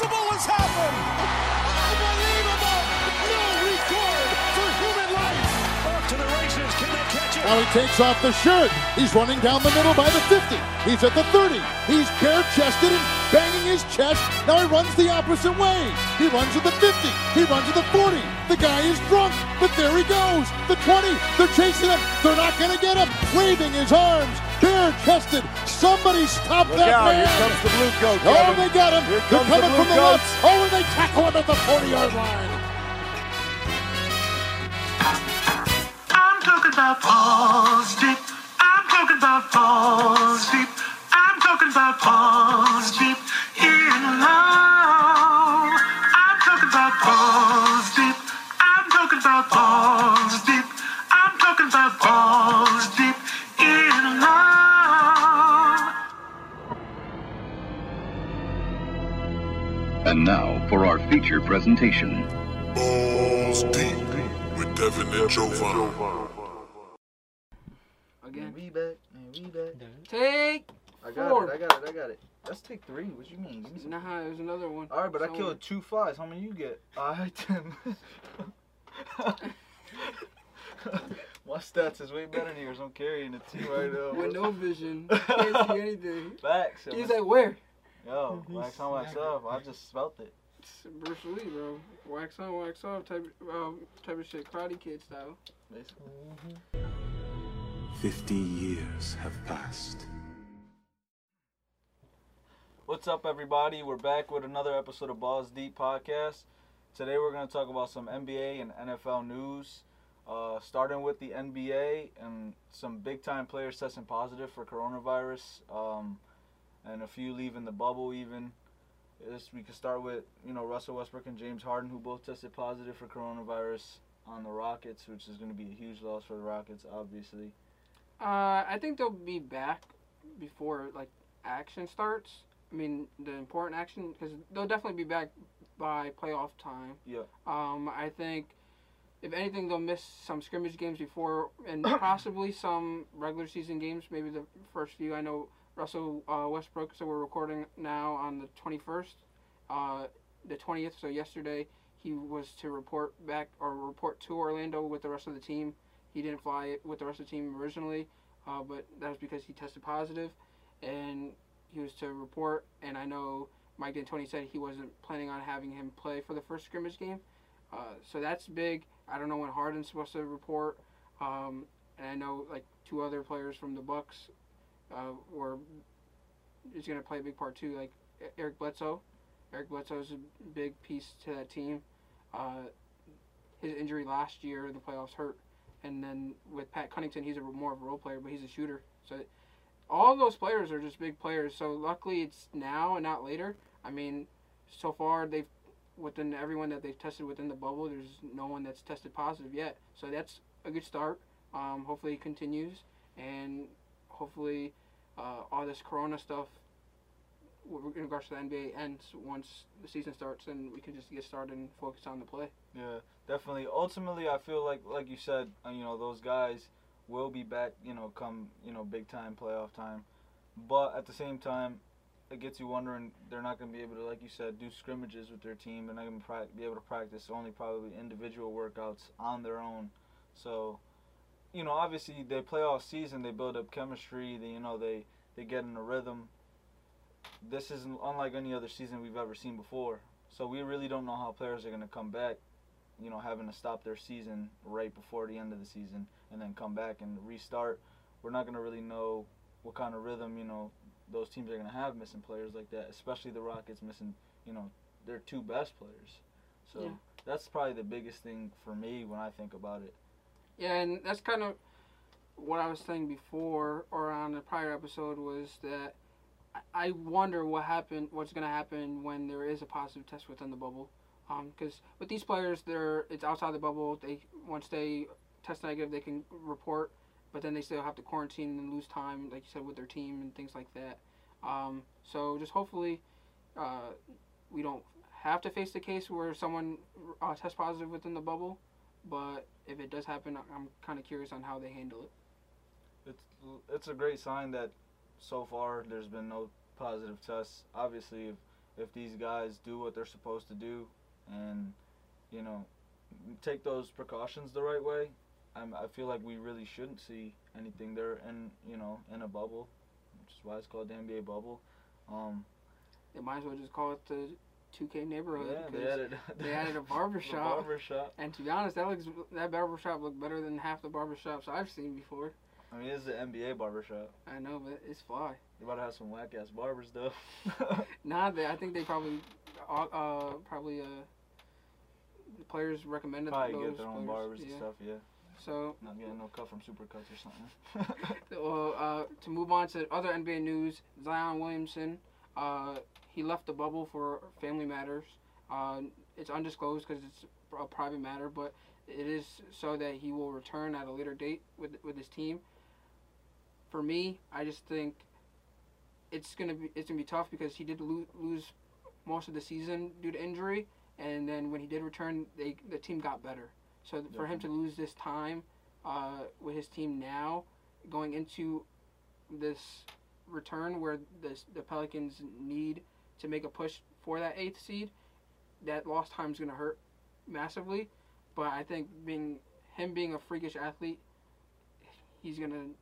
impossible has happened! Unbelievable! No record for human life! Off to the races. Can they catch it? Now he takes off the shirt. He's running down the middle by the 50. He's at the 30. He's bare chested and banging his chest. Now he runs the opposite way. He runs at the 50. He runs at the 40. The guy is drunk, but there he goes. The 20. They're chasing him. They're not going to get him. Waving his arms. Bare chested. Somebody stop Look that out, man. here comes the blue coat. Oh, they got him. Here They're comes the coming blue from the coats. left. Oh, and they tackle him at the 40 yard line. I'm talking about balls deep. I'm talking about balls deep. I'm talking about balls deep in love. Feature presentation. Balls deep with Devin and Jovan. Again. We back, man, we back. Take. I got Four. it, I got it, I got it. Let's take three. What you mean? Give me some. Nah, there's another one. All right, but I killed two flies. How many you get? All right, then. My stats is way better than yours. I'm carrying the two right now. With no vision. Can't see anything. Facts. He's like, where? yo, wax on, wax off. I just smelt it. It's Bruce Lee, bro. Wax on, wax off type, um, type of shit. Karate Kid style. Basically. Fifty years have passed. What's up, everybody? We're back with another episode of Balls Deep Podcast. Today, we're going to talk about some NBA and NFL news. Uh, starting with the NBA and some big time players testing positive for coronavirus, um, and a few leaving the bubble. Even this, we could start with you know Russell Westbrook and James Harden, who both tested positive for coronavirus on the Rockets, which is going to be a huge loss for the Rockets, obviously. Uh, I think they'll be back before like action starts. I mean, the important action because they'll definitely be back by playoff time. Yeah. Um, I think if anything, they'll miss some scrimmage games before and possibly some regular season games. Maybe the first few. I know Russell uh, Westbrook. So we're recording now on the twenty first, uh, the twentieth. So yesterday he was to report back or report to Orlando with the rest of the team. He didn't fly with the rest of the team originally, uh, but that was because he tested positive, and he was to report. And I know Mike D'Antoni said he wasn't planning on having him play for the first scrimmage game. Uh, so that's big. I don't know when Harden's supposed to report, um, and I know like two other players from the Bucks uh, were is going to play a big part too. Like Eric Bledsoe. Eric Bledsoe is a big piece to that team. Uh, his injury last year, in the playoffs hurt, and then with Pat Connaughton, he's a more of a role player, but he's a shooter. So all those players are just big players. So luckily, it's now and not later. I mean, so far they've within everyone that they've tested within the bubble, there's no one that's tested positive yet. So that's a good start. Um, hopefully it continues, and hopefully uh, all this Corona stuff in regards to the NBA ends once the season starts, and we can just get started and focus on the play. Yeah, definitely. Ultimately, I feel like, like you said, uh, you know, those guys will be back, you know, come, you know, big time playoff time. But at the same time, it gets you wondering they're not going to be able to, like you said, do scrimmages with their team. They're not going to be able to practice only probably individual workouts on their own. So, you know, obviously they play all season. They build up chemistry. They, you know, they they get in a rhythm. This is unlike any other season we've ever seen before. So we really don't know how players are going to come back you know, having to stop their season right before the end of the season and then come back and restart. We're not going to really know what kind of rhythm, you know, those teams are going to have missing players like that, especially the Rockets missing, you know, their two best players. So Yeah. that's probably the biggest thing for me when I think about it. Yeah, and that's kind of what I was saying before or on the prior episode was that I- wonder what happened, what's going to happen when there is a positive test within the bubble. Because with these players, they're it's outside the bubble. They once they test negative, they can report, but then they still have to quarantine and lose time, like you said, with their team and things like that. Um, so just hopefully, uh, we don't have to face the case where someone uh, tests positive within the bubble. But if it does happen, I'm kind of curious on how they handle it. It's it's a great sign that so far there's been no positive tests. Obviously, if, if these guys do what they're supposed to do, and you know, take those precautions the right way, I'm, I feel like we really shouldn't see anything there, in you know, in a bubble, which is why it's called the NBA bubble. Um, They might as well just call it the 2K neighborhood. yeah, they added they added a barber the shop. barber shop. And to be honest, that looks that barber shop looked better than half the barbershops I've seen before. I mean, it's the NBA barber shop. I know, but it's fly. You about to have some whack ass barbers though. Nah, they, I think they probably, uh, uh probably uh, the players recommended Probably those get their own players. barbers yeah. and stuff. Yeah, So, not getting no cut from Supercuts or something. well, uh, to move on to other NBA news, Zion Williamson, uh, he left the bubble for family matters. Uh, it's undisclosed because it's a private matter, but it is so that he will return at a later date with with his team. For me, I just think it's gonna be it's gonna be tough because he did lo- lose most of the season due to injury, and then when he did return, they the team got better. So for him to lose this time uh, with his team now, going into this return where the the Pelicans need to make a push for that eighth seed, that lost time is going to hurt massively. But I think being him being a freakish athlete, he's going to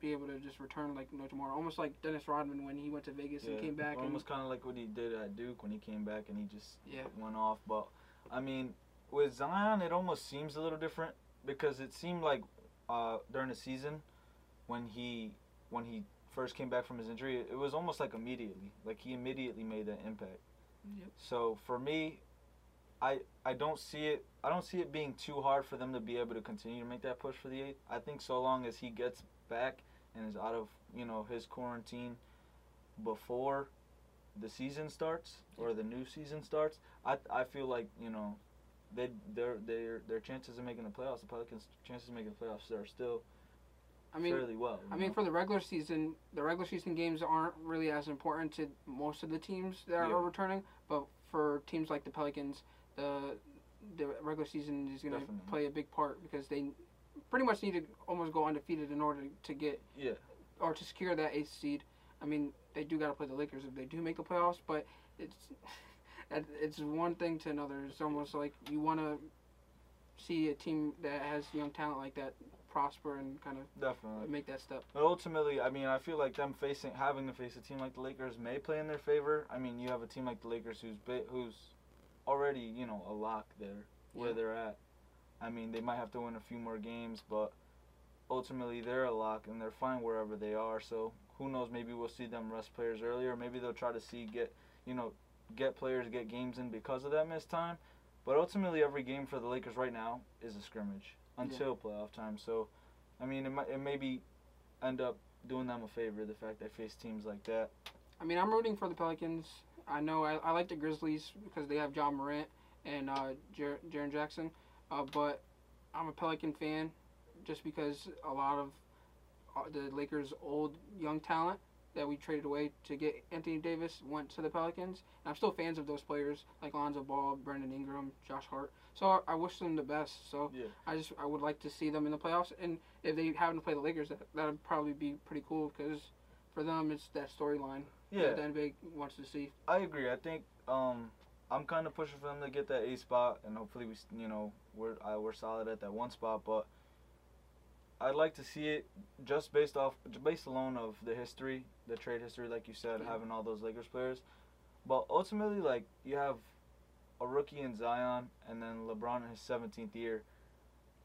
be able to just return like no tomorrow. Almost like Dennis Rodman when he went to Vegas and came back. Almost kind of like what he did at Duke when he came back and he just Yeah. went off. But I mean, with Zion, it almost seems a little different because it seemed like uh, during the season when he when he first came back from his injury, it was almost like immediately, like he immediately made that impact. Yep. So for me, I I don't see it. I don't see it being too hard for them to be able to continue to make that push for the eighth. I think so long as he gets back and is out of you know his quarantine before the season starts or the new season starts, I I feel like you know they their their their chances of making the playoffs, the Pelicans' chances of making the playoffs are still I mean, fairly well. I mean, for the regular season, the regular season games aren't really as important to most of the teams that Yeah. are returning. But for teams like the Pelicans, the the regular season is going to play a big part because they pretty much need to almost go undefeated in order to get yeah, or to secure that eighth seed. I mean, they do got to play the Lakers if they do make the playoffs, but it's it's one thing to another. It's almost like you want to see a team that has young talent like that prosper and kind of definitely. make that step. But ultimately, I mean, I feel like them facing having to face a team like the Lakers may play in their favor. I mean, you have a team like the Lakers who's bi- who's already you know a lock there where Yeah. they're at. I mean, they might have to win a few more games, but ultimately they're a lock and they're fine wherever they are. So who knows? Maybe we'll see them rest players earlier. Maybe they'll try to see get you know get players get games in because of that missed time. But ultimately, every game for the Lakers right now is a scrimmage until playoff time. So, I mean, it might it maybe end up doing them a favor the fact they face teams like that. I mean, I'm rooting for the Pelicans. I know I, I like the Grizzlies because they have John Morant and uh, Jer- Jaren Jackson, uh, but I'm a Pelican fan just because a lot of uh, the Lakers' old young talent that we traded away to get Anthony Davis went to the Pelicans. And I'm still fans of those players like Lonzo Ball, Brandon Ingram, Josh Hart. So I, I wish them the best. So Yeah. I just I would like to see them in the playoffs. And if they happen to play the Lakers, that that would probably be pretty cool because for them it's that storyline Yeah, that the NBA wants to see. I agree. I think um, I'm kind of pushing for them to get that A spot, and hopefully we, you know, we're uh, we're solid at that one spot. But I'd like to see it just based off, based alone of the history, the trade history, like you said, Yeah. having all those Lakers players. But ultimately, like you have a rookie in Zion, and then LeBron in his 17th year,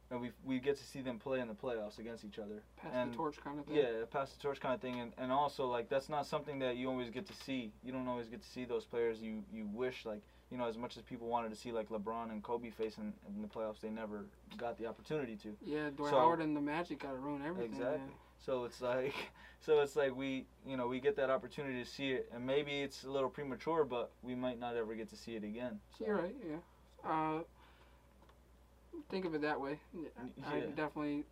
and we we get to see them play in the playoffs against each other. Pass and the torch kind of thing. yeah, pass the torch kind of thing, and, and also like that's not something that you always get to see. You don't always get to see those players you you wish like you know as much as people wanted to see like LeBron and Kobe facing in the playoffs, they never got the opportunity to. Yeah, Dwight So- Howard and the Magic got to ruin everything. Exactly. man. So it's like so it's like we you know we get that opportunity to see it, and maybe it's a little premature, but we might not ever get to see it again. So, You're right. Yeah. Uh, think of it that way. I Yeah. definitely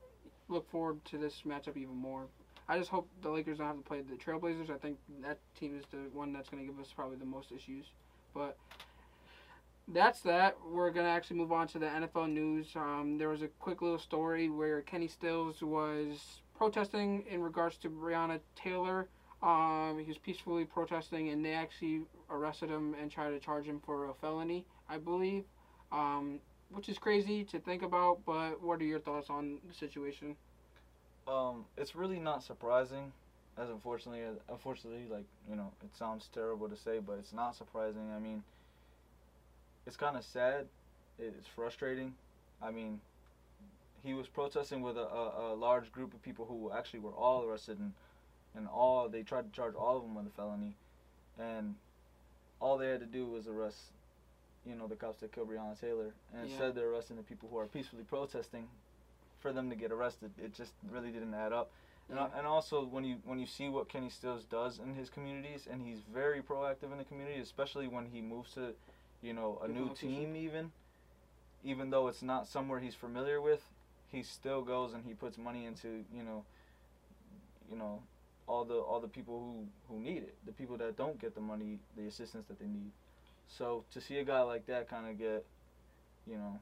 look forward to this matchup even more. I just hope the Lakers don't have to play the Trailblazers. I think that team is the one that's going to give us probably the most issues. But that's that. We're going to actually move on to the NFL news. Um, there was a quick little story where Kenny Stills was protesting in regards to Breonna Taylor Um, he was peacefully protesting, and they actually arrested him and tried to charge him for a felony, I believe. Um, which is crazy to think about. But what are your thoughts on the situation? Um, it's really not surprising, as unfortunately, unfortunately, like you know, it sounds terrible to say, but it's not surprising. I mean, it's kind of sad. It's frustrating. I mean, he was protesting with a, a, a large group of people who actually were all arrested and and all they tried to charge all of them with a felony, and all they had to do was arrest, you know, the cops that killed Breonna Taylor, and Yeah. instead they're arresting the people who are peacefully protesting, for them to get arrested. It just really didn't add up. And, Yeah. and also when you when you see what Kenny Stills does in his communities, and he's very proactive in the community, especially when he moves to, you know, a new team even, even though it's not somewhere he's familiar with, he still goes and he puts money into you know, you know, all the all the people who who need it, the people that don't get the money, the assistance that they need. So to see a guy like that kind of get, you know,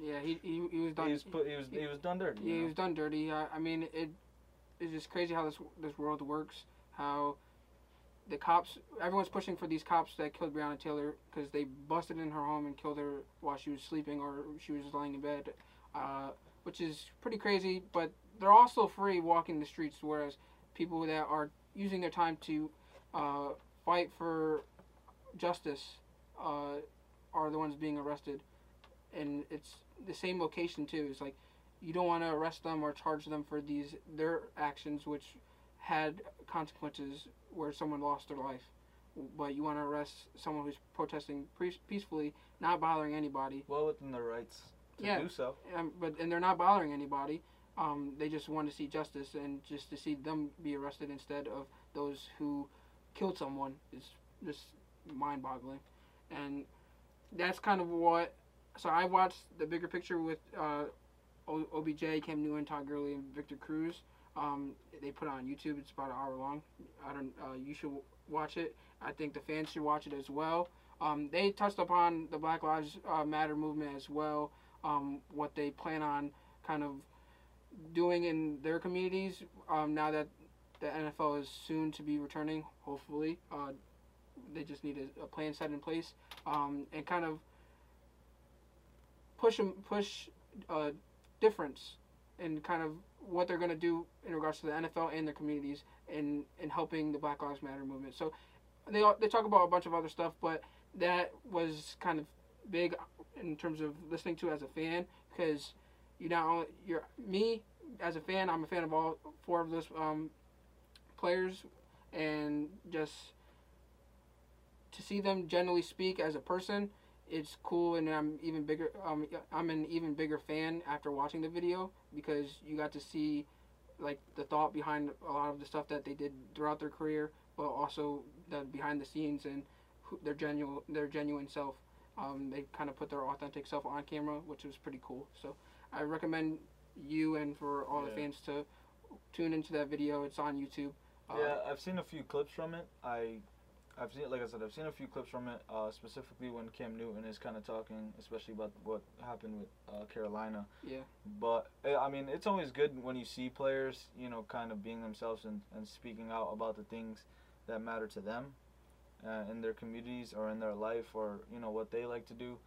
Yeah, he he, he was done. he was put he was he was done dirty. Yeah, he know? was done dirty. I, I mean, it it's just crazy how this this world works. How the cops, everyone's pushing for these cops that killed Breonna Taylor because they busted in her home and killed her while she was sleeping or she was lying in bed, uh, which is pretty crazy. But they're also free walking the streets, whereas people that are using their time to uh, fight for justice uh, are the ones being arrested, and it's the same location too. It's like you don't want to arrest them or charge them for these their actions, which had consequences where someone lost their life. But you want to arrest someone who's protesting pre- peacefully, not bothering anybody. well within their rights to Yeah. do so. Um, but and they're not bothering anybody. Um, they just want to see justice and just to see them be arrested instead of those who killed someone is just mind-boggling. And that's kind of what. So I watched the bigger picture with uh, O- OBJ, Cam Newton, Todd Gurley, and Victor Cruz. Um, they put it on YouTube. It's about an hour long. I don't. Uh, you should watch it. I think the fans should watch it as well. Um, they touched upon the Black Lives uh, Matter movement as well. Um, what they plan on kind of doing in their communities um, now that the NFL is soon to be returning. Hopefully, uh, they just need a, a plan set in place um, and kind of push push uh, difference and kind of what they're going to do in regards to the NFL and their communities in in helping the Black Lives Matter movement. So they they talk about a bunch of other stuff, but that was kind of big in terms of listening to as a fan because you only you're me as a fan, I'm a fan of all four of those um, players, and just to see them generally speak as a person, it's cool, and I'm even bigger. Um, I'm an even bigger fan after watching the video because you got to see like the thought behind a lot of the stuff that they did throughout their career, but also the behind the scenes and who, their genuine their genuine self. Um, they kind of put their authentic self on camera, which was pretty cool. So I recommend you and for all the fans to tune into that video. It's on YouTube. Uh, Yeah, I've seen a few clips from it. I, I've seen, like I said, I've seen a few clips from it. Uh, specifically when Cam Newton is kind of talking, especially about what happened with uh, Carolina. Yeah. But eh, I mean, it's always good when you see players, you know, kind of being themselves and, and speaking out about the things that matter to them, uh, in their communities or in their life or you know what they like to do.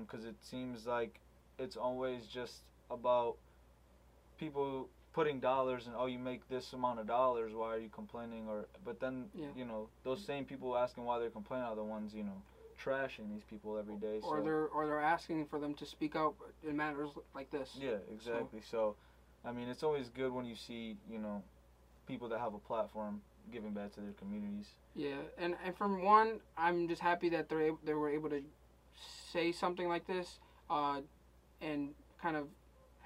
Because it seems like it's always just about people putting dollars and oh you make this amount of dollars why are you complaining or but then Yeah. you know those same people asking why they're complaining are the ones you know trashing these people every day or so they're or they're asking for them to speak out in matters like this. yeah exactly so i mean it's always good when you see you know people that have a platform giving back to their communities Yeah, and and from one, I'm just happy that they're able, they were able to say something like this, uh, and kind of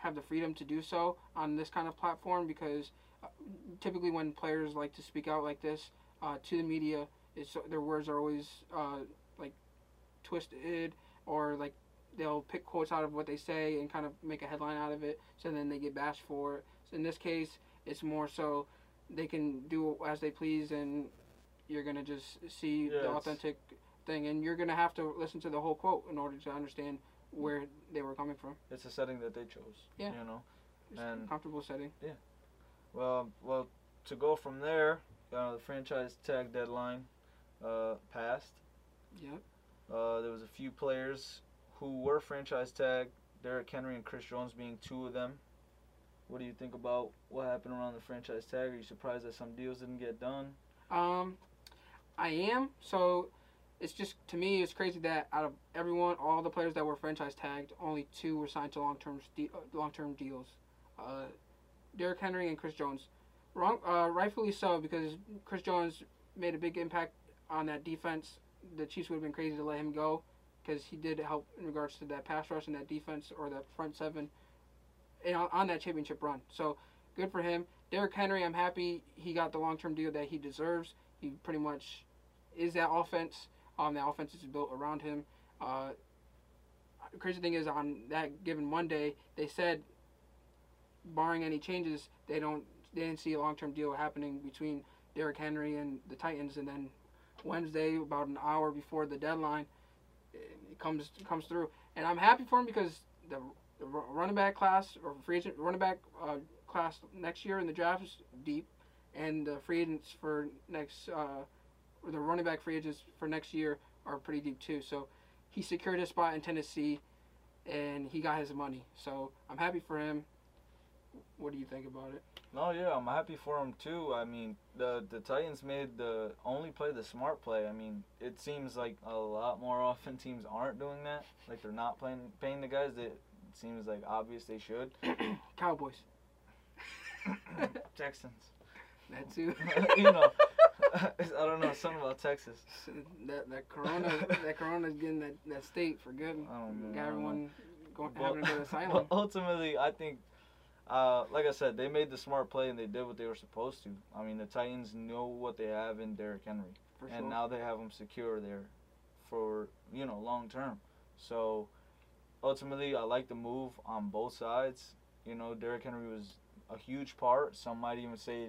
have the freedom to do so on this kind of platform because uh, typically when players like to speak out like this uh, to the media, it's their words are always uh, like twisted or like they'll pick quotes out of what they say and kind of make a headline out of it, so then they get bashed for it. So in this case, it's more so they can do as they please and you're gonna just see Yeah, the authentic thing, and you're gonna have to listen to the whole quote in order to understand where they were coming from. it's a setting that they chose Yeah. you know It's And- a comfortable setting. Yeah. Well well to go from there, uh, the franchise tag deadline uh, passed. Yep. Uh, there was a few players who were franchise tagged, Derrick Henry and Chris Jones being two of them. What do you think about what happened around the franchise tag? Are you surprised that some deals didn't get done? Um, I am. So it's just to me, it's crazy that out of everyone, all the players that were franchise tagged, only two were signed to long term long term deals. Uh, Derrick Henry and Chris Jones. Wrong, uh, rightfully so because Chris Jones made a big impact on that defense. The Chiefs would have been crazy to let him go because he did help in regards to that pass rush and that defense or that front seven and on, on that championship run. So good for him. Derrick Henry, I'm happy he got the long term deal that he deserves. He pretty much is that offense. Um, that offense is built around him. Uh, the crazy thing is, on that given Monday, they said, barring any changes, they don't they didn't see a long term deal happening between Derrick Henry and the Titans. And then Wednesday, about an hour before the deadline, it comes comes through, and I'm happy for him because the, the running back class or free agent running back uh, class next year in the draft is deep, and the free agents for next uh, the running back free agents for next year are pretty deep too. So he secured his spot in Tennessee, and he got his money. So I'm happy for him. What do you think about it? No, yeah, I'm happy for him too. I mean, the the Titans made the only play the smart play. I mean, it seems like a lot more often teams aren't doing that. Like they're not playing paying the guys that it seems like obvious they should. Cowboys. Texans. That too. you know, I don't know something about Texas. that that corona that corona's getting that, that state for good. I don't know. Got everyone going Well, having to go to asylum. well, ultimately, I think, uh, like I said, they made the smart play and they did what they were supposed to. I mean, the Titans know what they have in Derrick Henry, for and sure. now they have him secure there for you know long term. So ultimately, I like the move on both sides. You know, Derrick Henry was a huge part. Some might even say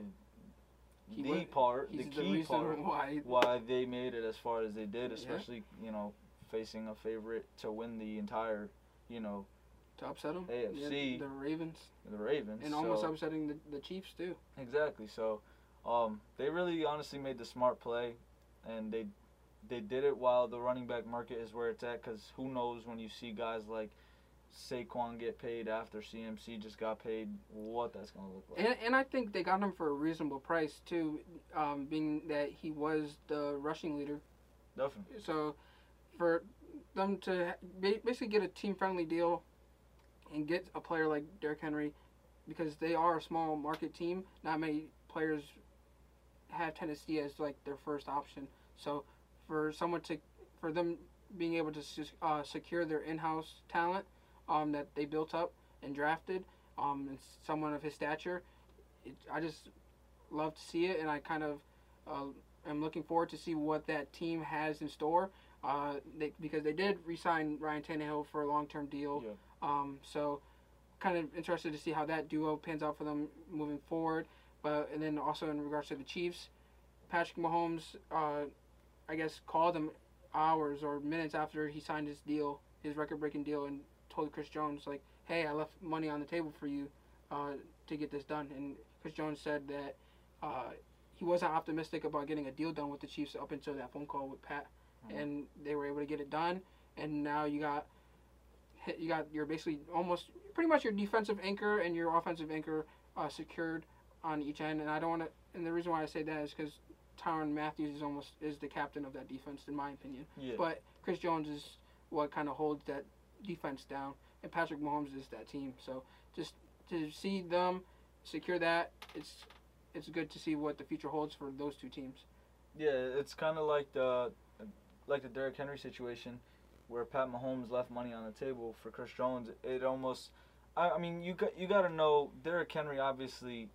He the part, the the, key reason part why. why they made it as far as they did, Yeah. especially you know facing a favorite to win the entire you know to upset them. AFC. the Ravens, the Ravens. and almost so, upsetting the, the Chiefs too. exactly. So um, they really honestly made the smart play, and they they did it while the running back market is where it's at. Because who knows when you see guys like Saquon get paid after CMC just got paid, what that's gonna look like. And, and I think they got him for a reasonable price too, um, being that he was the rushing leader. Definitely. So for them to basically get a team friendly deal and get a player like Derrick Henry, because they are a small market team, not many players have Tennessee as like their first option. So for someone to, for them being able to uh, secure their in-house talent um, that they built up and drafted, um, and someone of his stature, it, I just love to see it, and I kind of uh, am looking forward to see what that team has in store. Uh, they, because they did re-sign Ryan Tannehill for a long-term deal. Yeah. Um, so kind of interested to see how that duo pans out for them moving forward. But and then also in regards to the Chiefs, Patrick Mahomes, uh, I guess called them hours or minutes after he signed his deal, his record-breaking deal, and told Chris Jones like, "Hey, I left money on the table for you uh, to get this done." And Chris Jones said that uh, he wasn't optimistic about getting a deal done with the Chiefs up until that phone call with Pat, and they were able to get it done. And now you got you got you're basically almost pretty much your defensive anchor and your offensive anchor uh, secured on each end. And I don't want to. And the reason why I say that is because Tyrann Mathieu is almost is the captain of that defense in my opinion. Yeah. But Chris Jones is what kind of holds that defense down, and Patrick Mahomes is that team. So just to see them secure that, it's it's good to see what the future holds for those two teams. Yeah, it's kind of like the like the Derrick Henry situation, where Pat Mahomes left money on the table for Chris Jones. It almost, I, I mean, you got you got to know Derrick Henry. Obviously,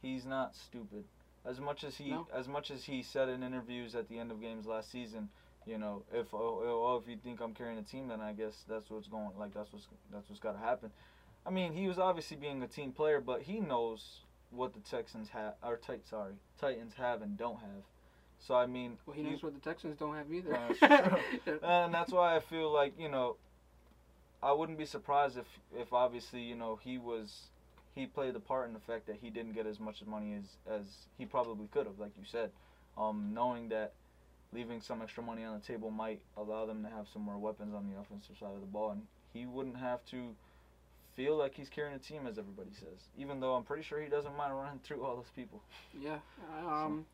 he's not stupid. As much as he No. as much as he said in interviews at the end of games last season, you know, if oh, oh if you think I'm carrying a team, then I guess that's what's going like that's what's that's what's got to happen. I mean, he was obviously being a team player, but he knows what the Texans have or tit sorry Titans have and don't have. So I mean, Well, he knows what the Texans don't have either. That's and that's why I feel like you know, I wouldn't be surprised if if obviously you know he was he played the part in the fact that he didn't get as much money as as he probably could have, like you said. Um, knowing that leaving some extra money on the table might allow them to have some more weapons on the offensive side of the ball, and he wouldn't have to feel like he's carrying a team, as everybody says. Even though I'm pretty sure he doesn't mind running through all those people. Yeah. Um,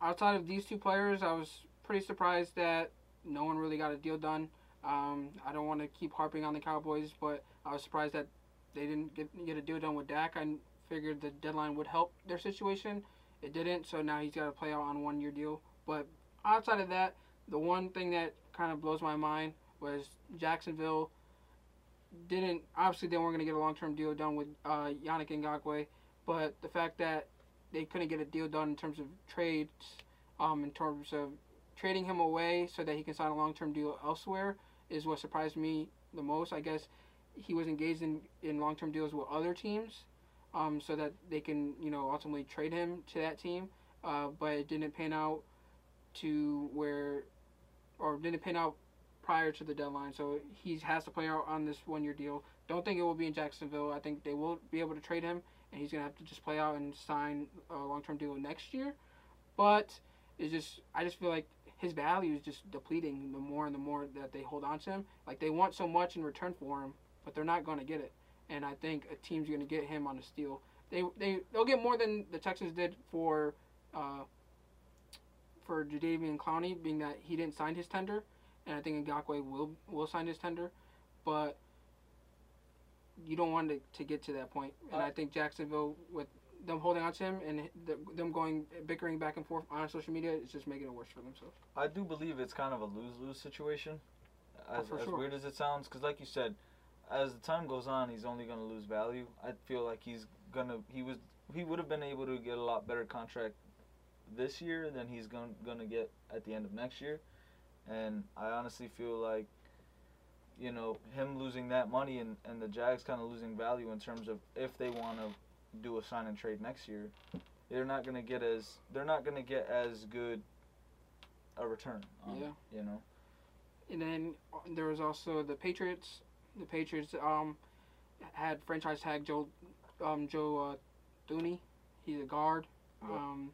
outside of these two players, I was pretty surprised that no one really got a deal done. Um, I don't want to keep harping on the Cowboys, but I was surprised that they didn't get get a deal done with Dak. I figured the deadline would help their situation. It didn't, so now he's got to play out on one year deal. But outside of that, the one thing that kind of blows my mind was Jacksonville didn't obviously they weren't going to get a long term deal done with uh, Yannick Ngakoue, but the fact that they couldn't get a deal done in terms of trades, um, in terms of trading him away so that he can sign a long term deal elsewhere is what surprised me the most. I guess he was engaged in, in long term deals with other teams, um, so that they can you know ultimately trade him to that team, uh, but it didn't pan out to where, or didn't pan out prior to the deadline. So he has to play out on this one year deal. Don't think it will be in Jacksonville. I think they will be able to trade him, and he's gonna have to just play out and sign a long term deal next year. But it's just I just feel like his value is just depleting the more and the more that they hold on to him. Like they want so much in return for him, but they're not gonna get it. And I think a team's gonna get him on a steal. They they they'll get more than the Texans did for. Uh, for Jadeveon Clowney, being that he didn't sign his tender, and I think Ngakoue will will sign his tender, but you don't want to, to get to that point. And uh, I think Jacksonville, with them holding on to him and th- them going bickering back and forth on social media, is just making it worse for themselves. I do believe it's kind of a lose lose situation, oh, as, for as sure. weird as it sounds. Because like you said, as the time goes on, he's only going to lose value. I feel like he's gonna he was he would have been able to get a lot better contract this year than he's going gonna get at the end of next year, and I honestly feel like. You know him losing that money and, and the Jags kind of losing value in terms of if they want to do a sign and trade next year, they're not gonna get as they're not gonna get as good a return. On, Yeah. You know. And then uh, there was also the Patriots. The Patriots um had franchise tag Joe um Joe uh, Thuney. He's a guard. Yeah. Um,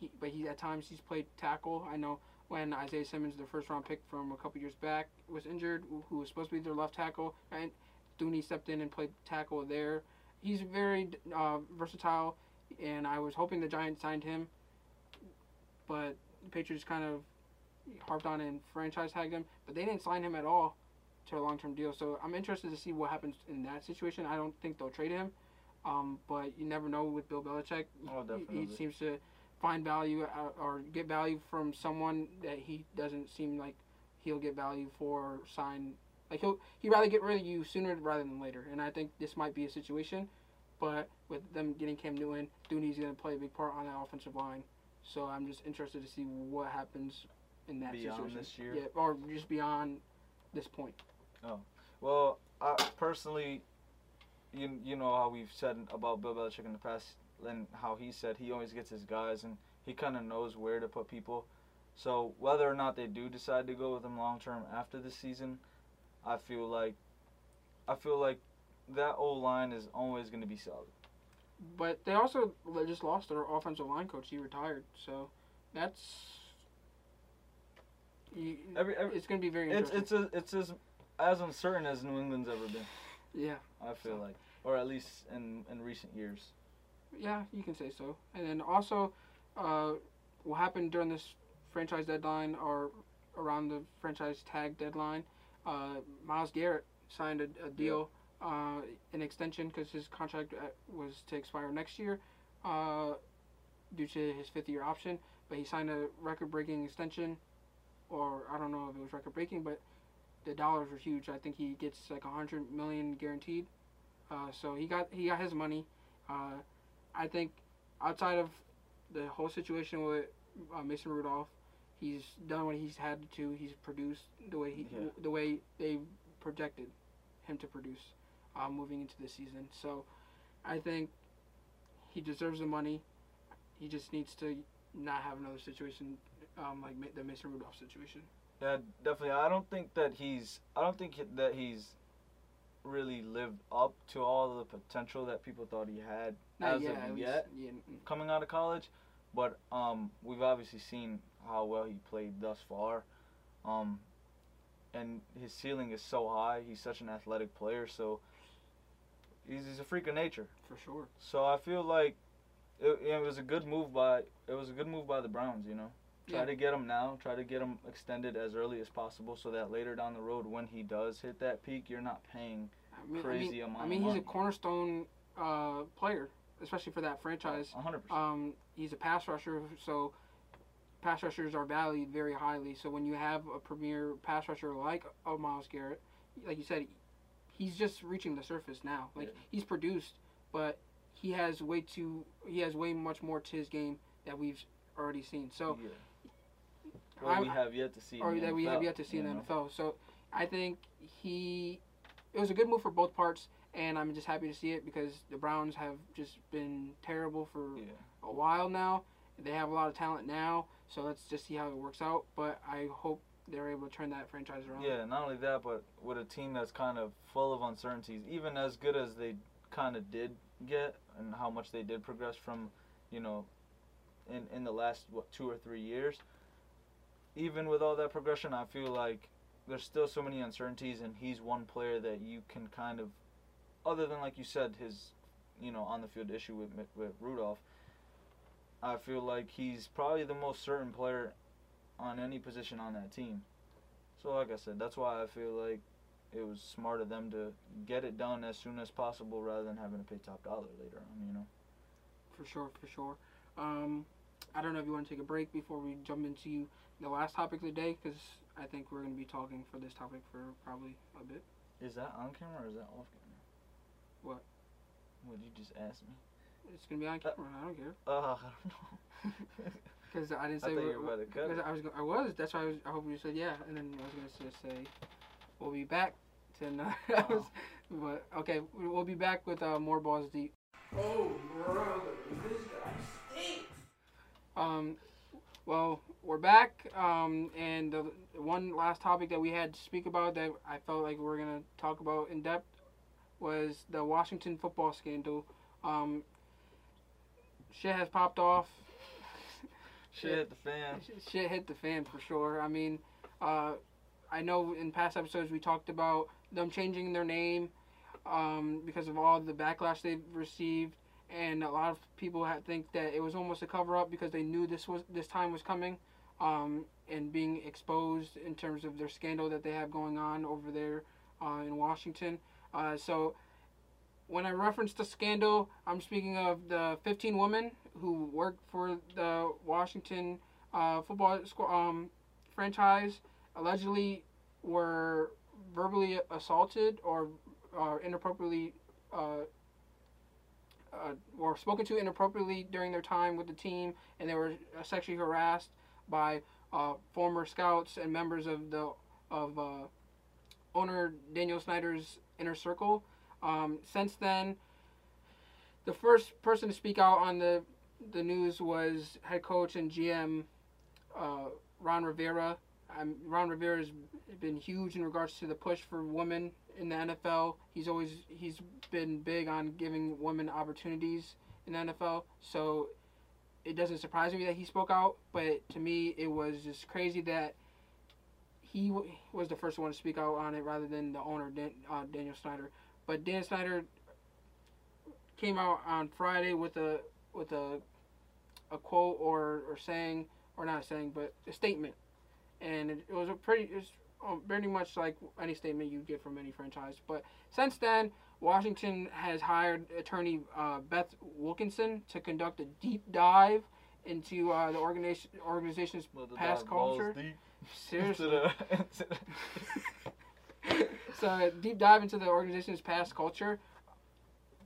he but he at times he's played tackle. I know when Isaiah Simmons, the first round pick from a couple years back, was injured, who- was supposed to be their left tackle, and Thuney stepped in and played tackle there. He's very uh, versatile, and I was hoping the Giants signed him, but the Patriots kind of harped on and franchise tagged him, but they didn't sign him at all to a long term deal. So I'm interested to see what happens in that situation. I don't think they'll trade him, um, but you never know with Bill Belichick. Oh, He- He, seems to find value uh, or get value from someone that he doesn't seem like he'll get value for or sign. Like he'll he'd rather get rid of you sooner rather than later. And I think this might be a situation, but with them getting Cam Newton, Thuney's going to play a big part on that offensive line. So I'm just interested to see what happens in that Beyond situation. this year? yeah, or just beyond this point. oh Well, I personally, you you know how we've said about Bill Belichick in the past, and how he said he always gets his guys, and he kind of knows where to put people. So whether or not they do decide to go with him long term after the season, I feel like, I feel like that old line is always going to be solid. But they also just lost their offensive line coach. He retired, so that's. You, Every, every it's going to be very it's interesting. it's a, it's as as uncertain as New England's ever been. yeah, I feel like, or at least in in recent years. Yeah, you can say so. And then also, uh, what happened during this franchise deadline or around the franchise tag deadline? Uh, Myles Garrett signed a, a deal, uh, an extension because his contract uh, was to expire next year, uh, due to his fifth year option. But he signed a record breaking extension, or I don't know if it was record breaking, but the dollars were huge. I think he gets like a hundred million guaranteed. Uh, so he got he got his money. Uh, I think outside of the whole situation with uh, Mason Rudolph, he's done what he's had to. He's produced the way he Yeah. the way they projected him to produce, uh, moving into the season. So, I think he deserves the money. He just needs to not have another situation um, like the Mason Rudolph situation. Yeah, definitely. I don't think that he's. I don't think that he's really lived up to all the potential that people thought he had Not as yet, of yet Yeah, mm, coming out of college. But um, we've obviously seen how well he played thus far. Um, and his ceiling is so high. He's such an athletic player. So he's, he's a freak of nature. for sure. So I feel like it, it was a good move by it was a good move by the Browns. You know, try Yeah. to get him now. Try to get him extended as early as possible, so that later down the road, when he does hit that peak, you're not paying. I mean, Crazy I mean, amount I mean, he's money. a cornerstone uh, player, especially for that franchise. 100. percent Um, he's a pass rusher, so pass rushers are valued very highly. So when you have a premier pass rusher like a Myles Garrett, like you said, he's just reaching the surface now. Like Yeah. he's produced, but he has way too he has way much more to his game that we've already seen. So yeah. I'm- we have yet to see. or that we have yet to see in the? NFL. So I think he it was a good move for both parts, and I'm just happy to see it because the Browns have just been terrible for Yeah. a while now. They have a lot of talent now, so let's just see how it works out. But I hope they're able to turn that franchise around. Yeah, not only that, but with a team that's kind of full of uncertainties, even as good as they kind of did get, and how much they did progress from, you know, in in the last what two or three years. Even with all that progression, I feel like there's still so many uncertainties, and he's one player that you can kind of, other than like you said, his, you know, on the field issue with with Rudolph. I feel like he's probably the most certain player on any position on that team. So, like I said, that's why I feel like it was smart of them to get it done as soon as possible rather than having to pay top dollar later on, you know? for sure, for sure. Um, I don't know if you want to take a break before we jump into the last topic of the day, because I think we're going to be talking for this topic for probably a bit. Is that on camera or is that off camera? What? Would you just ask me? It's going to be on camera. I don't care. Uh, I don't know. Because I didn't say. I say thought you we're- were about to cut it. I was. I was. That's why I was. I hope you said yeah, and then I was gonna just say we'll be back to another. Oh. but okay, we- we'll be back with uh, more balls deep. Oh brother, this guy stinks. Um, well, we're back. Um, and the one last topic that we had to speak about that I felt like we were gonna talk about in depth was the Washington football scandal. Um, shit has popped off. Shit hit the fan. Shit hit the fan for sure. I mean, uh, I know in past episodes we talked about them changing their name um, because of all the backlash they've received, and a lot of people ha think that it was almost a cover up because they knew this was this time was coming, um, and being exposed in terms of their scandal that they have going on over there uh, in Washington. Uh, so. When I reference the scandal, I'm speaking of the 15 women who worked for the Washington uh, football um, franchise allegedly were verbally assaulted or uh, inappropriately uh, or spoken to inappropriately during their time with the team, and they were uh, sexually harassed by uh, former scouts and members of the of uh, owner Daniel Snyder's inner circle. Um, since then, the first person to speak out on the the news was head coach and GM uh, Ron Rivera. Um, Ron Rivera has been huge in regards to the push for women in the NFL. He's always he's been big on giving women opportunities in the NFL. So it doesn't surprise me that he spoke out, but to me it was just crazy that he w- was the first one to speak out on it rather than the owner Dan, uh, Daniel Snyder. But Dan Snyder came out on Friday with a with a a quote or, or saying or not a saying but a statement, and it, it was a pretty it was um, pretty much like any statement you get from any franchise. But since then, Washington has hired attorney uh, Beth Wilkinson to conduct a deep dive into uh, the organization organization's past culture. Seriously. into the- into the- so a deep dive into the organization's past culture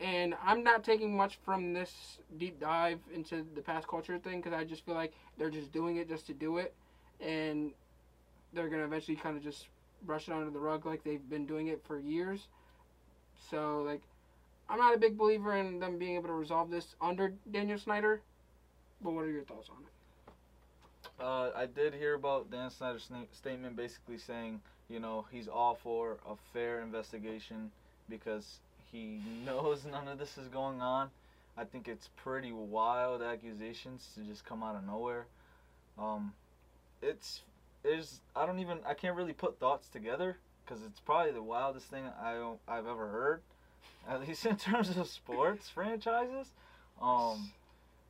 and i'm not taking much from this deep dive into the past culture thing because i just feel like they're just doing it just to do it and they're going to eventually kind of just brush it under the rug like they've been doing it for years so like i'm not a big believer in them being able to resolve this under daniel snyder but what are your thoughts on it Uh, I did hear about Dan Snyder's statement basically saying, you know, he's all for a fair investigation because he knows none of this is going on. I think it's pretty wild accusations to just come out of nowhere. Um, it's is I don't even I can't really put thoughts together because it's probably the wildest thing I I've ever heard, at least in terms of sports franchises. Um,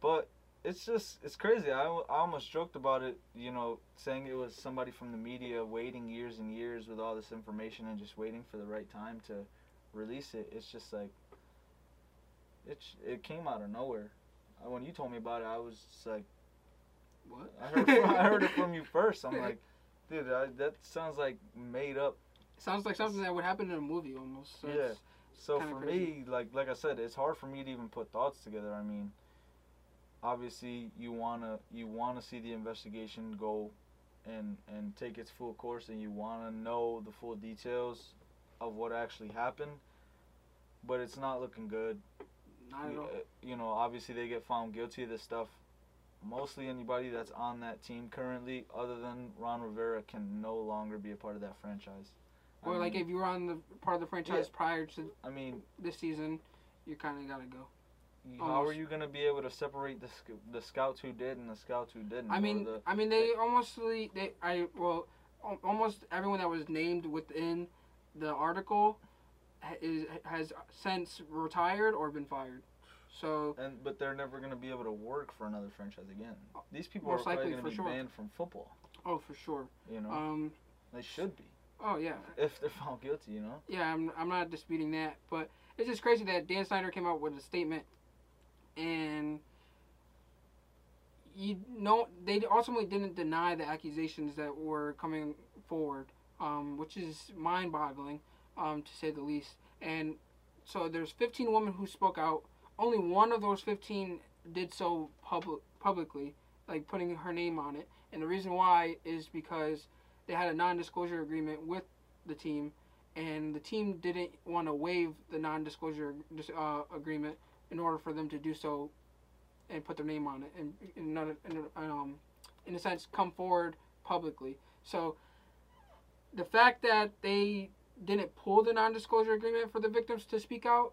but it's just it's crazy. I, I almost joked about it, you know, saying it was somebody from the media waiting years and years with all this information and just waiting for the right time to release it. It's just like it's it came out of nowhere. When you told me about it, I was like, What? I heard from, I heard it from you first. I'm like, dude, I, that sounds like made up Sounds like something that would happen in a movie almost. So Yeah. So for crazy. me, like like I said, it's hard for me to even put thoughts together. I mean, obviously you wanna you wanna see the investigation go and and take its full course, and you wanna know the full details of what actually happened. But it's not looking good. Not at all. uh, you know, obviously they get found guilty of this stuff. Mostly anybody that's on that team currently, other than Ron Rivera, can no longer be a part of that franchise. I Or like mean- if you were on the part of the franchise prior to I mean, this season, you kind of gotta go. How are you gonna be able to separate the sc- the scouts who did and the scouts who didn't? I mean, the, I mean they almost they I well almost everyone that was named within the article is has since retired or been fired. So and but they're never gonna be able to work for another franchise again. These people are likely, gonna for be sure. banned from football. oh for sure. You know, Um. they should be Oh yeah. if they're found guilty. You know, Yeah, I'm, I'm not disputing that, but it's just crazy that Dan Snyder came out with a statement, and you know they ultimately didn't deny the accusations that were coming forward, um, which is mind-boggling, um, to say the least. And so there's 15 women who spoke out. Only one of those 15 did so public publicly, like putting her name on it. And the reason why is because they had a non-disclosure agreement with the team, and the team didn't want to waive the non-disclosure uh, agreement in order for them to do so and put their name on it and in um, in a sense come forward publicly. So the fact that they didn't pull the non-disclosure agreement for the victims to speak out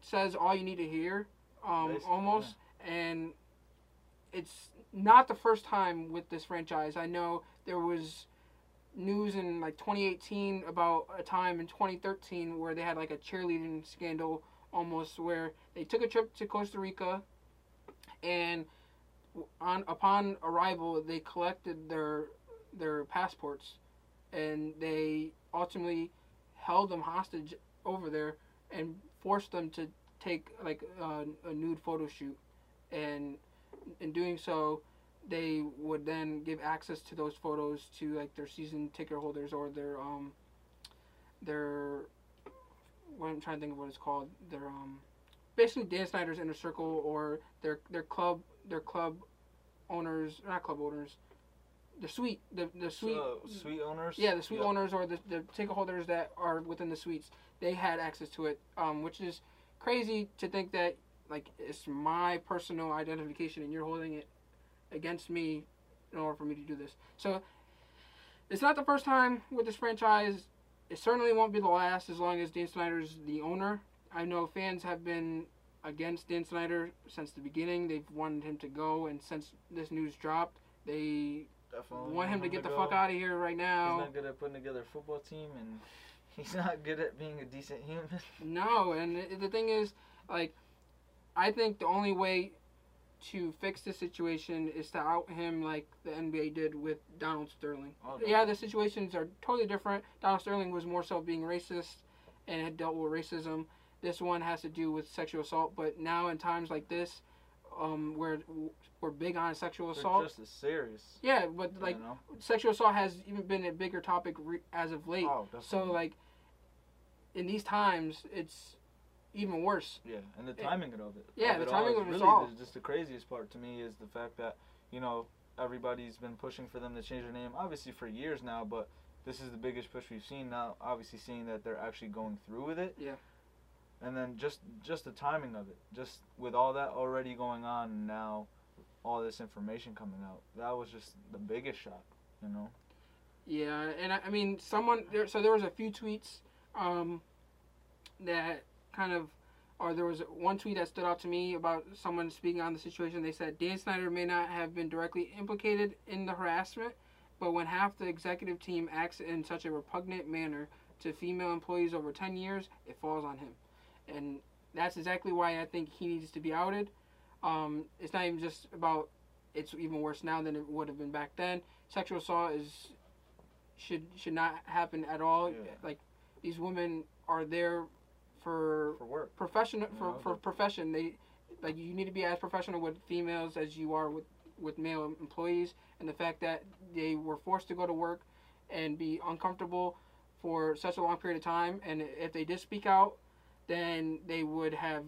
says all you need to hear, um, Basically, almost. And it's not the first time with this franchise. I know there was news in like 2018 about a time in 2013 where they had like a cheerleading scandal almost where they took a trip to Costa Rica and on upon arrival they collected their their passports and they ultimately held them hostage over there and forced them to take like uh, a nude photo shoot and in doing so they would then give access to those photos to like their season ticket holders or their um their what I'm trying to think of what it's called their um basically Dan Snyder's inner circle or their their club their club owners not club owners the suite the the suite suite owners. yeah, the suite Yeah. owners or the, the ticket holders that are within the suites, they had access to it, um, which is crazy to think that like it's my personal identification and you're holding it against me in order for me to do this. So it's not the first time with this franchise. It certainly won't be the last as long as Dan Snyder's the owner. I know fans have been against Dan Snyder since the beginning. They've wanted him to go, and since this news dropped, they Definitely want him to get the go. fuck out of here right now. He's not good at putting together a football team, and he's not good at being a decent human. No, and the- thing is, like, I think the only way to fix the situation is to out him like the NBA did with Donald Sterling. Oh, Yeah, the situations are totally different. Donald Sterling was more so being racist and had dealt with racism. This one has to do with sexual assault, but now in times like this, um, where we're big on sexual They're assault. just as serious. yeah, but like you know? sexual assault has even been a bigger topic re- as of late. Oh, So like in these times, it's even worse. Yeah, and the it- timing of it. Yeah, of the it timing is of it really all. just the craziest part to me is the fact that you know everybody's been pushing for them to change their name, obviously for years now, but this is the biggest push we've seen now. Obviously, seeing that they're actually going through with it. Yeah. And then just just the timing of it, just with all that already going on, now all this information coming out, that was just the biggest shock. You know. Yeah, and I, I mean, someone there. So there was a few tweets um, that kind of, or there was one tweet that stood out to me about someone speaking on the situation. They said Dan Snyder may not have been directly implicated in the harassment, but when half the executive team acts in such a repugnant manner to female employees over 10 years, it falls on him. And that's exactly why I think he needs to be outed. Um, it's not even just about it's even worse now than it would have been back then. Sexual assault is should should not happen at all. Yeah. Like these women are there for For work. professional for, know, for profession. They like you need to be as professional with females as you are with with male employees. And the fact that they were forced to go to work and be uncomfortable for such a long period of time, and if they did speak out, then they would have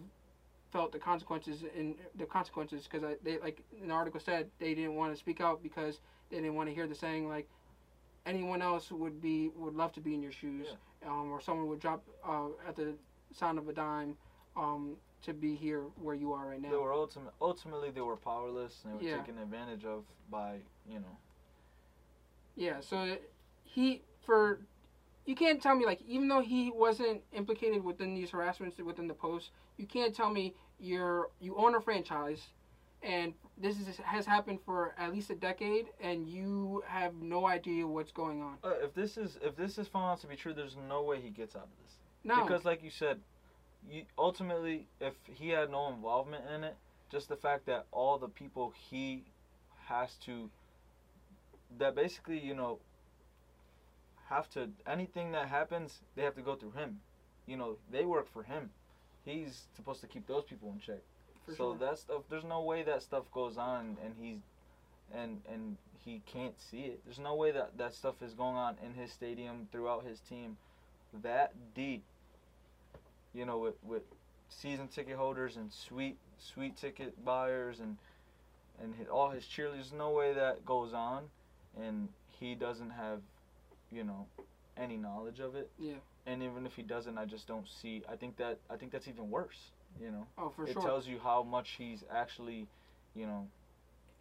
felt the consequences in the consequences because they like an article said they didn't want to speak out because they didn't want to hear the saying like anyone else would be would love to be in your shoes um, or someone would drop uh, at the sound of a dime um, to be here where you are right now They were ultimate, ultimately they were powerless and they were Yeah. taken advantage of by you know. Yeah, so he for you can't tell me like even though he wasn't implicated within these harassments within the post, you can't tell me you're you own a franchise and this is has happened for at least a decade and you have no idea what's going on. Uh, if this is if this is found out to be true, there's no way he gets out of this. No. Because like you said, you ultimately if he had no involvement in it, just the fact that all the people he has to that basically, you know, have to anything that happens, they have to go through him. You know, they work for him. He's supposed to keep those people in check. For so sure. that stuff there's no way that stuff goes on and he's and and he can't see it. There's no way that that stuff is going on in his stadium throughout his team that deep. You know, with with season ticket holders and suite suite ticket buyers and and his, all his cheerleaders. There's no way that goes on, and he doesn't have, you know, any knowledge of it. Yeah. And even if he doesn't, I just don't see. I think that I think that's even worse. You know, Oh, for it sure. It tells you how much he's actually, you know,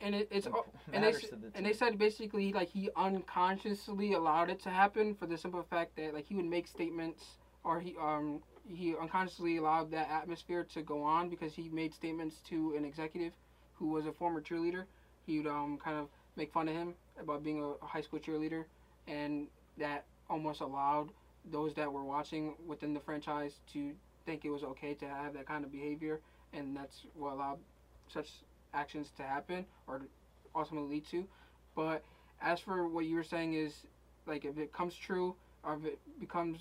and it, it's imp- and they, the and they said basically like he unconsciously allowed it to happen for the simple fact that like he would make statements or he um he unconsciously allowed that atmosphere to go on because he made statements to an executive who was a former cheerleader. He would um kind of make fun of him about being a high school cheerleader, and that almost allowed those that were watching within the franchise to think it was okay to have that kind of behavior, and that's what allowed such actions to happen or ultimately lead to. But as for what you were saying is like if it comes true or if it becomes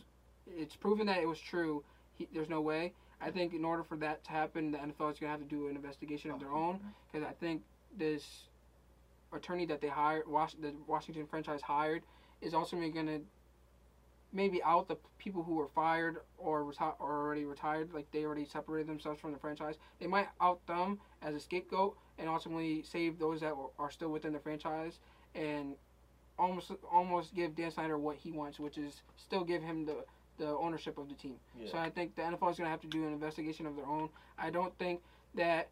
it's proven that it was true, he, there's no way. I think in order for that to happen, the NFL is gonna have to do an investigation of their own because I think this attorney that they hired, Was- the Washington franchise hired, is ultimately gonna maybe out the people who were fired or reti- or already retired, like they already separated themselves from the franchise. They might out them as a scapegoat and ultimately save those that are still within the franchise and almost almost give Dan Snyder what he wants, which is still give him the the ownership of the team. So I think the NFL is going to have to do an investigation of their own. I don't think that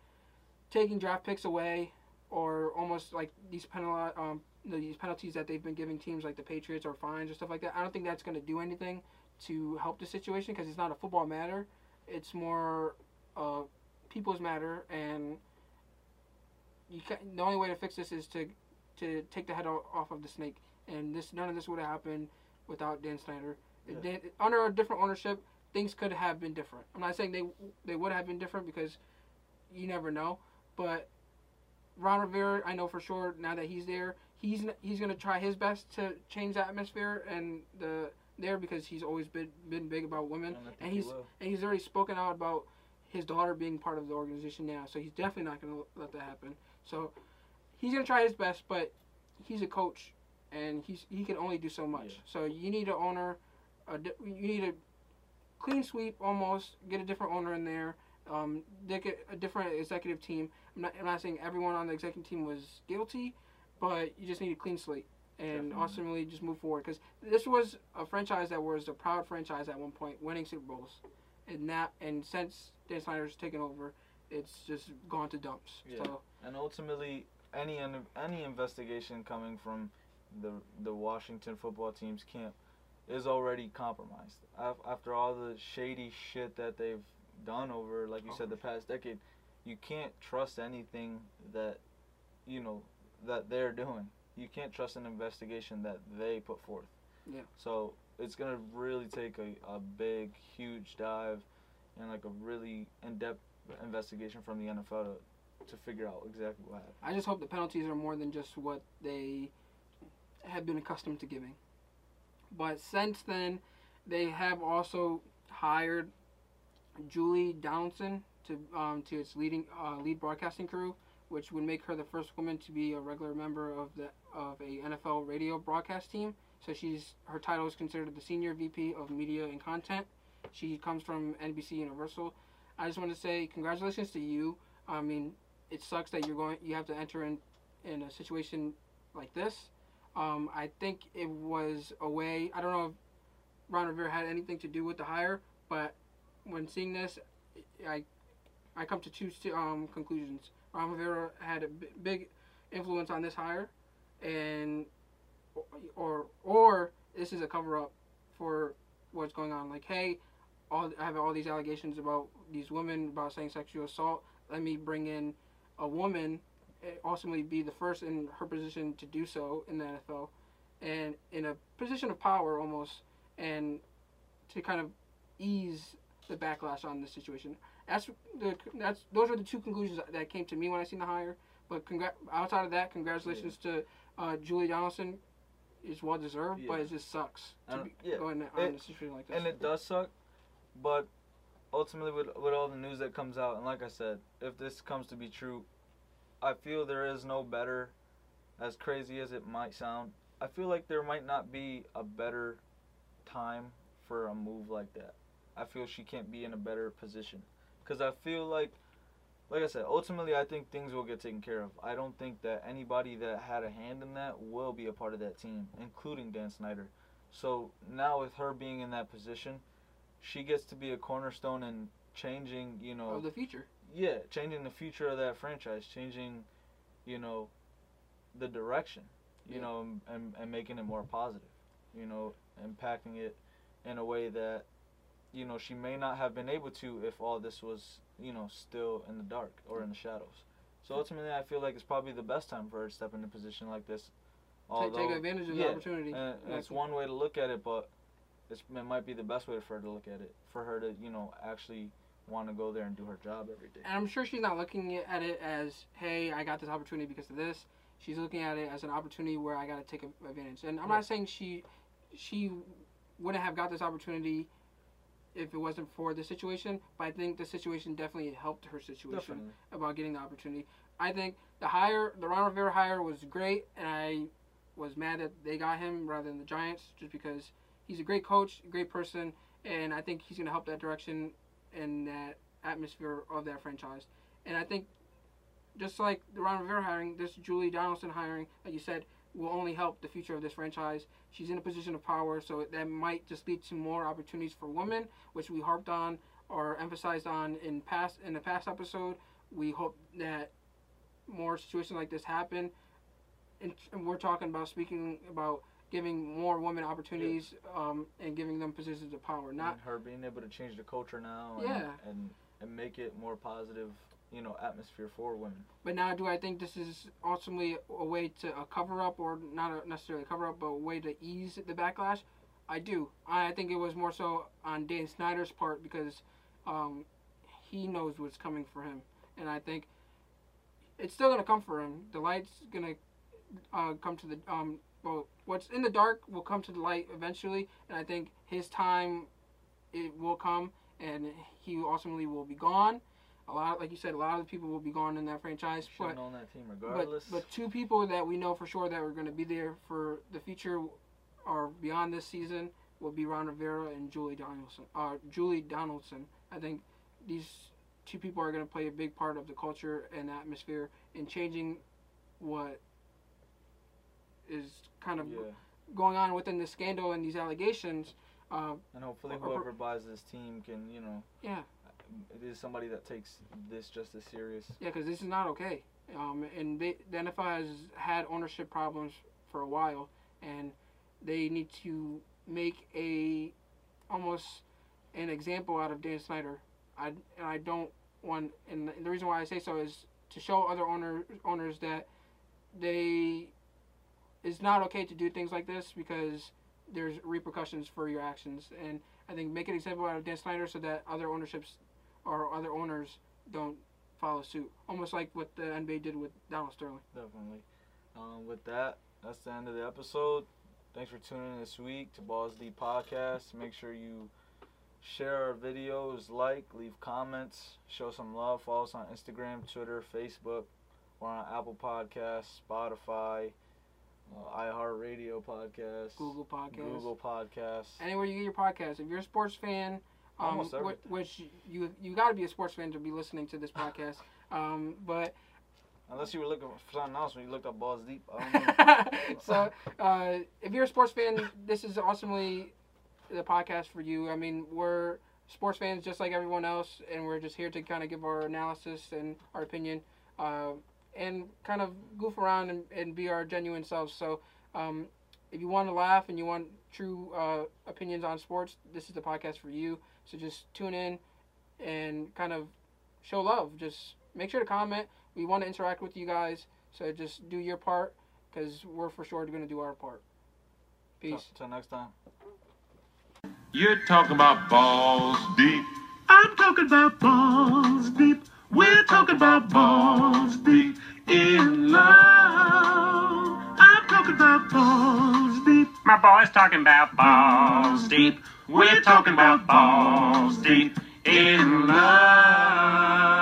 taking draft picks away or almost like these penal um, these penalties that they've been giving teams like the Patriots or fines or stuff like that. I don't think that's going to do anything to help the situation because it's not a football matter. It's more uh, people's matter, and you can, the only way to fix this is to to take the head off of the snake. And this none of this would have happened without Dan Snyder. If Dan, under a different ownership, things could have been different. I'm not saying they they would have been different because you never know, but Ron Rivera, I know for sure now that he's there, he's he's gonna try his best to change the atmosphere and the there because he's always been been big about women, And and he's will. and he's already spoken out about his daughter being part of the organization now. So he's definitely not gonna let that happen. So he's gonna try his best, but he's a coach, and he's he can only do so much. Yeah. So you need an owner, a, you need a clean sweep almost. Get a different owner in there. Um, get a different executive team. I'm not, I'm not saying everyone on the executive team was guilty, but you just need a clean slate and Definitely. ultimately just move forward because this was a franchise that was a proud franchise at one point, winning Super Bowls, and that and since Dan Snyder's taken over, it's just gone to dumps. Yeah. So And ultimately, any any investigation coming from the the Washington football team's camp is already compromised. After all the shady shit that they've done over, like you said, the past decade, you can't trust anything that, you know, that they're doing. You can't trust an investigation that they put forth. Yeah. So it's gonna really take a, a big, huge dive and like a really in-depth investigation from the NFL to, to figure out exactly what happened. I just hope the penalties are more than just what they have been accustomed to giving. But since then, they have also hired Julie Donaldson to um, to its leading uh, lead broadcasting crew, which would make her the first woman to be a regular member of the of a NFL radio broadcast team. So she's her title is considered the senior VP of media and content. She comes from NBC Universal. I just want to say congratulations to you. I mean, it sucks that you're going you have to enter in in a situation like this. Um, I think it was a way. I don't know if Ron Rivera had anything to do with the hire, but when seeing this, I I come to two um, conclusions. Ron Rivera had a big influence on this hire, and or or this is a cover up for what's going on. Like, hey, all I have all these allegations about these women about saying sexual assault. Let me bring in a woman, eh, ultimately be the first in her position to do so in the NFL, and in a position of power almost, and to kind of ease the backlash on this situation. That's the that's those are the two conclusions that came to me when I seen the hire. But congr- outside of that, congratulations to uh, Julie Donaldson. Is well deserved, but Yeah. it just sucks to And- be yeah. going on It- a situation like this. And it does suck, but ultimately, with, with all the news that comes out, and like I said, if this comes to be true, I feel there is no better, as crazy as it might sound, I feel like there might not be a better time for a move like that. I feel she can't be in a better position. Because I feel like, like I said, ultimately, I think things will get taken care of. I don't think that anybody that had a hand in that will be a part of that team, including Dan Snyder. So now with her being in that position, she gets to be a cornerstone in changing, you know, of the future. yeah, changing the future of that franchise, changing, you know, the direction, you Yeah. know, and, and, and making it more positive, you know, impacting it in a way that, you know, she may not have been able to if all this was, you know, still in the dark or in the shadows. So hmm. ultimately, I feel like it's probably the best time for her to step in a position like this. Ta- take advantage of yeah, the opportunity. and it's one way to look at it, but it's, it might be the best way for her to look at it. For her to, you know, actually want to go there and do her job every day. And I'm sure she's not looking at it as, hey, I got this opportunity because of this. She's looking at it as an opportunity where I got to take advantage. And I'm Yeah. not saying she she wouldn't have got this opportunity if it wasn't for the situation, but I think the situation definitely helped her situation Definitely. about getting the opportunity. I think the hire, the Ron Rivera hire was great, and I was mad that they got him rather than the Giants, just because he's a great coach, a great person, and I think he's going to help that direction and that atmosphere of that franchise. And I think just like the Ron Rivera hiring, this Julie Donaldson hiring, like you said, will only help the future of this franchise. She's in a position of power, so that might just lead to more opportunities for women, which we harped on or emphasized on in past in the past episode. We hope that more situations like this happen, and, and we're talking about speaking about giving more women opportunities um, and giving them positions of power. Not and her being able to change the culture now and, Yeah. and and make it more positive, you know, atmosphere for women. But now, do I think this is ultimately a way to a cover up, or not a necessarily a cover up, but a way to ease the backlash? I do. I think it was more so on Dan Snyder's part because um, he knows what's coming for him, and I think it's still gonna come for him. The light's gonna uh, come to the um. Well, what's in the dark will come to the light eventually, and I think his time it will come, and he ultimately will be gone. A lot, like you said, a lot of the people will be gone in that franchise, Should have but known that team regardless. but two people that we know for sure that are going to be there for the future or beyond this season will be Ron Rivera and Julie Donaldson. Uh, Julie Donaldson. I think these two people are going to play a big part of the culture and atmosphere in changing what is kind of yeah, going on within the scandal and these allegations. Uh, and hopefully whoever buys this team can, you know, yeah, it is somebody that takes this just as serious. Yeah, because this is not okay. Um, and they, the NFL has had ownership problems for a while, and they need to make a almost an example out of Dan Snyder. I and I don't want, and the reason why I say so is to show other owner owners that they it's not okay to do things like this because there's repercussions for your actions. And I think make an example out of Dan Snyder so that other ownerships or other owners don't follow suit. Almost like what the NBA did with Donald Sterling. Definitely. Um, with that, that's the end of the episode. Thanks for tuning in this week to Balls Deep Podcast. Make sure you share our videos, like, leave comments, show some love. Follow us on Instagram, Twitter, Facebook. We're on Apple Podcasts, Spotify, uh, iHeartRadio Podcast, Google Podcasts. Google Podcasts. Anywhere you get your podcast. If you're a sports fan, um, Almost wh- which you you got to be a sports fan to be listening to this podcast. Um, but Unless you were looking for something else when you looked up Balls Deep. I don't know. so uh, if you're a sports fan, this is ultimately the podcast for you. I mean, we're sports fans just like everyone else, and we're just here to kind of give our analysis and our opinion, uh, and kind of goof around and, and be our genuine selves. So um, if you want to laugh and you want true uh, opinions on sports, this is the podcast for you. So just tune in and kind of show love. Just make sure to comment. We want to interact with you guys. So just do your part because we're for sure going to do our part. Peace. Till next time. You're talking about balls deep. I'm talking about balls deep. We're talking about balls deep in love. I'm talking about balls. My boy's talking about balls deep. We're talking about balls deep in love.